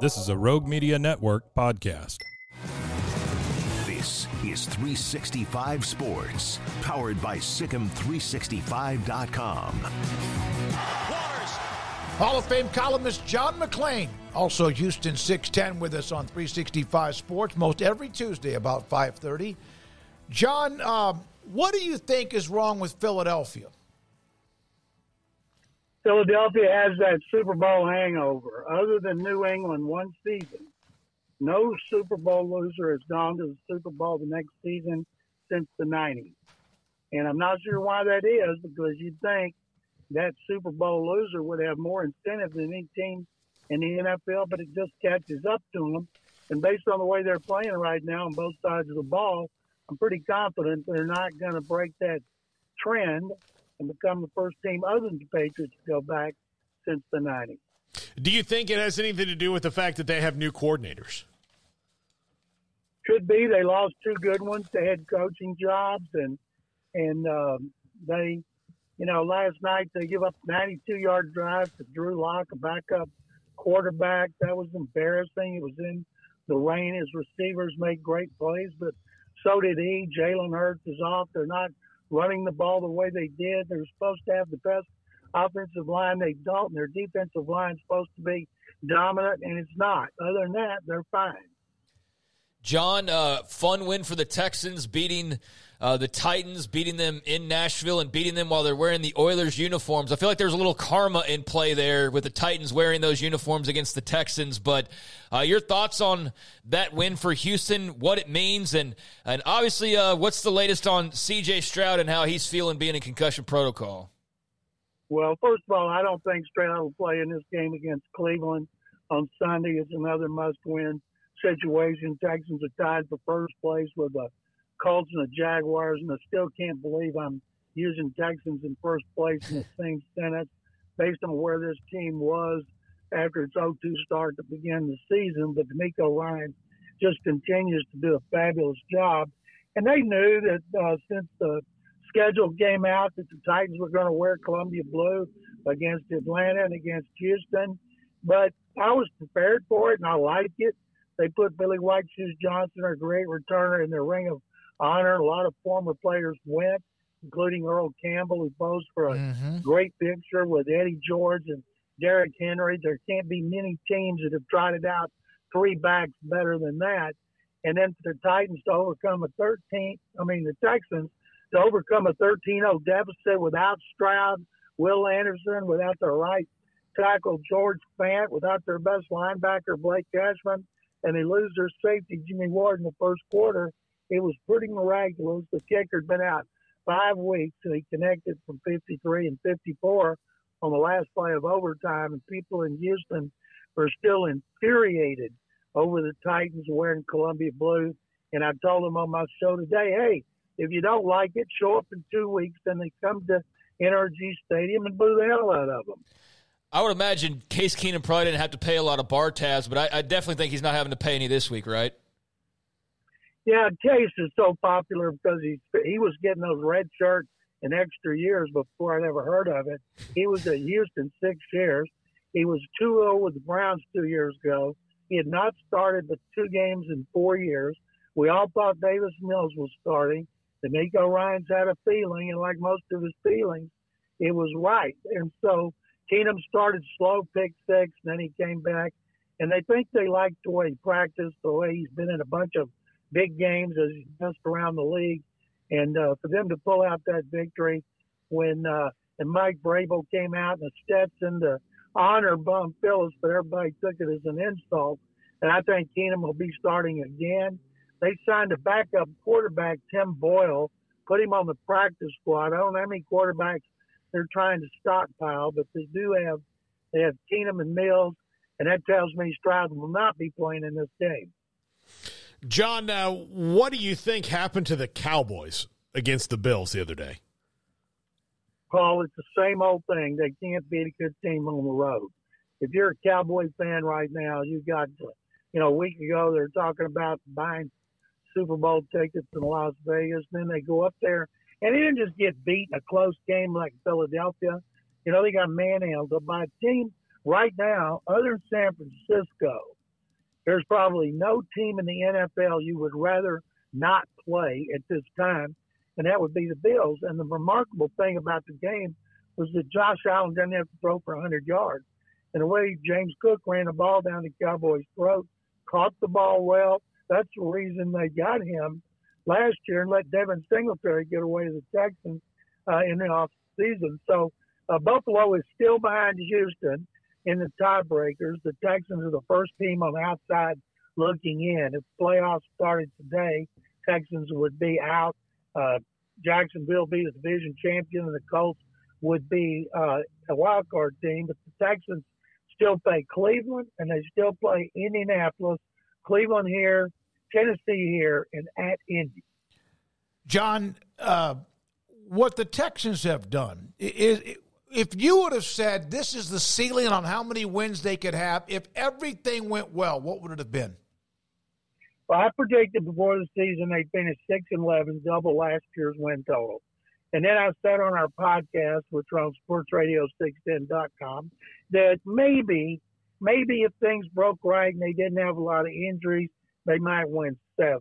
This is a Rogue Media Network podcast. This is 365 Sports, powered by Sikkim365.com. Hall of Fame columnist John McClain, also Houston 610 with us on 365 Sports, most every Tuesday about 5:30. John, um, what do you think is wrong with Philadelphia? Philadelphia has that Super Bowl hangover. Other than New England one season, no Super Bowl loser has gone to the Super Bowl the next season since the 90s. And I'm not sure why that is because you'd think that Super Bowl loser would have more incentive than any team in the NFL, but it just catches up to them. And based on the way they're playing right now on both sides of the ball, I'm pretty confident they're not going to break that trend and become the first team other than the Patriots to go back since the 90s. Do you think it has anything to do with the fact that they have new coordinators? Could be. They lost two good ones to head coaching jobs, and and um, they, you know, last night they give up 92 yard drive to Drew Lock, a backup quarterback. That was embarrassing. It was in the rain. His receivers made great plays, but so did he. Jalen Hurts is off. They're not running the ball the way they did. They're supposed to have the best offensive line. They don't. And their defensive line's supposed to be dominant, and it's not. Other than that, they're fine. John, uh, fun win for the Texans, beating uh, the Titans, beating them in Nashville, and beating them while they're wearing the Oilers uniforms. I feel like there's a little karma in play there with the Titans wearing those uniforms against the Texans. But uh, your thoughts on that win for Houston, what it means, and and obviously, uh, what's the latest on C.J. Stroud and how he's feeling being in concussion protocol? Well, first of all, I don't think Stroud will play in this game against Cleveland on Sunday. It's another must-win situation. Texans are tied for first place with the Colts and the Jaguars, and I still can't believe I'm using Texans in first place in the same sentence based on where this team was after its 0-2 start to begin the season. But DeMeco Ryan just continues to do a fabulous job. And they knew that uh, since the schedule came out that the Titans were going to wear Columbia blue against Atlanta and against Houston. But I was prepared for it, and I like it. They put Billy White Shoes Johnson, a great returner, in their ring of honor. A lot of former players went, including Earl Campbell, who posed for a mm-hmm. great picture with Eddie George and Derrick Henry. There can't be many teams that have tried it out three backs better than that. And then for the Titans to overcome a 13, I mean, the Texans to overcome a 13 0 deficit without Stroud, Will Anderson, without their right tackle, George Fant, without their best linebacker, Blake Cashman, and they lose their safety, Jimmy Ward, in the first quarter. It was pretty miraculous. The kicker had been out five weeks, and he connected from 53 and 54 on the last play of overtime, and people in Houston are still infuriated over the Titans wearing Columbia blue. And I told them on my show today, hey, if you don't like it, show up in two weeks. and they come to NRG Stadium and boo the hell out of them. I would imagine Case Keenum probably didn't have to pay a lot of bar tabs, but I, I definitely think he's not having to pay any this week, right? Yeah, Case is so popular because he he was getting those red shirts in extra years before I'd ever heard of it. He was at Houston six years. He was 2-0 with the Browns two years ago. He had not started but two games in four years. We all thought Davis Mills was starting. DeMeco Ryans had a feeling, and like most of his feelings, it was right. And so Keenum started slow, pick six, and then he came back. And they think they like the way he practiced, the way he's been in a bunch of big games as he's bounced around the league. And uh, for them to pull out that victory when uh, and Mike Vrabel came out and the Stetson to honor Bum Phillips, but everybody took it as an insult. And I think Keenum will be starting again. They signed a backup quarterback, Tim Boyle, put him on the practice squad. I don't know how many quarterbacks they're trying to stockpile, but they do have they have Keenum and Mills and that tells me Stroud will not be playing in this game. John, uh, what do you think happened to the Cowboys against the Bills the other day? Paul, it's the same old thing. They can't beat a good team on the road. If you're a Cowboy fan right now, you got, to, you know, a week ago they're talking about buying Super Bowl tickets in Las Vegas. Then they go up there and they didn't just get beat in a close game like Philadelphia. You know, they got manhandled by a team right now, other than San Francisco. There's probably no team in the NFL you would rather not play at this time, and that would be the Bills. And the remarkable thing about the game was that Josh Allen didn't have to throw for 100 yards. And the way James Cook ran the ball down the Cowboys' throat, caught the ball well, that's the reason they got him last year and let Devin Singletary get away to the Texans uh, in the off season. So uh, Buffalo is still behind Houston in the tiebreakers. The Texans are the first team on the outside looking in. If playoffs started today, Texans would be out. Uh, Jacksonville be the division champion, and the Colts would be uh, a wild card team. But the Texans still play Cleveland, and they still play Indianapolis. Cleveland here, Tennessee here, and at Indy. John, uh, what the Texans have done is. If you would have said this is the ceiling on how many wins they could have, if everything went well, what would it have been? Well, I predicted before the season they finished six and eleven, double last year's win total. And then I said on our podcast, which are on sportsradio610.com, that maybe, maybe if things broke right and they didn't have a lot of injuries, they might win seven.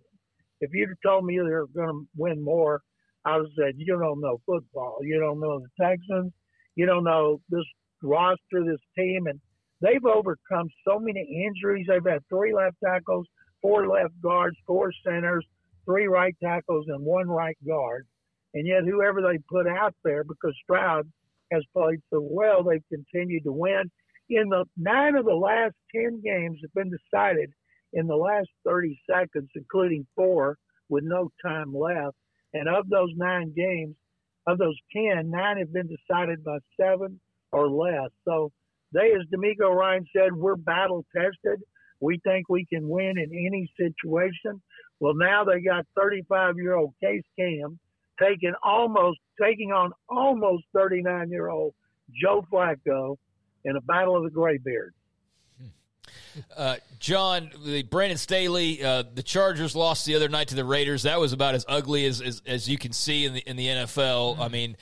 If you'd have told me they were going to win more, I would have said, you don't know football. You don't know the Texans. You don't know this roster, this team. And they've overcome so many injuries. They've had three left tackles, four left guards, four centers, three right tackles, and one right guard. And yet, whoever they put out there, because Stroud has played so well, they've continued to win. In the nine of the last 10 games have been decided in the last 30 seconds, including four with no time left. And of those nine games, of those 10, nine have been decided by seven or less. So they, as DeMeco Ryan said, we're battle tested. We think we can win in any situation. Well, now they got 35 year old Case Keenum taking almost taking on almost 39 year old Joe Flacco in a battle of the graybeards. Uh, John, the Brandon Staley, uh, the Chargers lost the other night to the Raiders. That was about as ugly as as, as you can see in the in the NFL. Mm-hmm. I mean,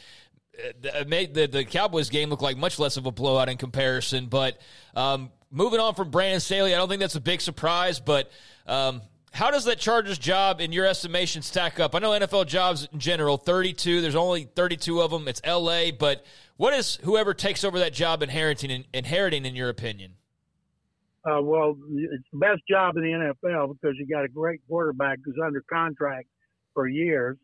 uh, it made the the Cowboys game look like much less of a blowout in comparison. But um, moving on from Brandon Staley, I don't think that's a big surprise. But um, how does that Chargers job, in your estimation, stack up? I know NFL jobs in general, 32. There's only 32 of them. It's LA, but what is whoever takes over that job inheriting, inheriting in your opinion? Uh, well, it's the best job in the NFL because you got a great quarterback who's under contract for years,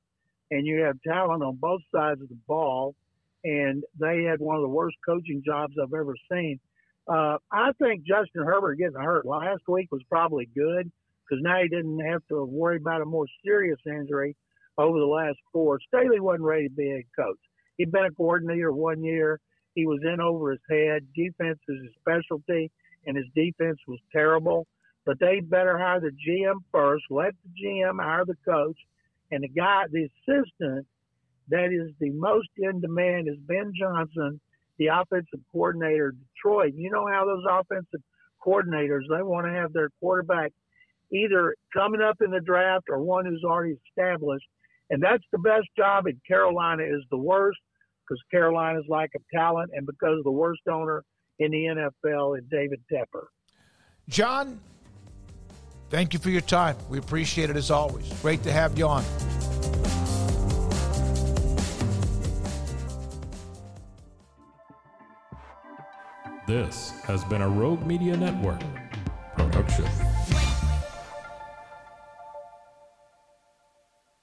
and you have talent on both sides of the ball. And they had one of the worst coaching jobs I've ever seen. Uh, I think Justin Herbert getting hurt last week was probably good because now he didn't have to worry about a more serious injury over the last four. Staley wasn't ready to be a coach. He'd been a coordinator one year. He was in over his head. Defense is his specialty and his defense was terrible. But they better hire the GM first. Let the GM hire the coach, and the guy, the assistant that is the most in demand is Ben Johnson, the offensive coordinator of Detroit. You know how those offensive coordinators they want to have their quarterback either coming up in the draft or one who's already established. And that's the best job, and Carolina is the worst because Carolina is like a talent, and because of the worst owner in the NFL and David Tepper. John, thank you for your time. We appreciate it as always. Great to have you on. This has been a Rogue Media Network production.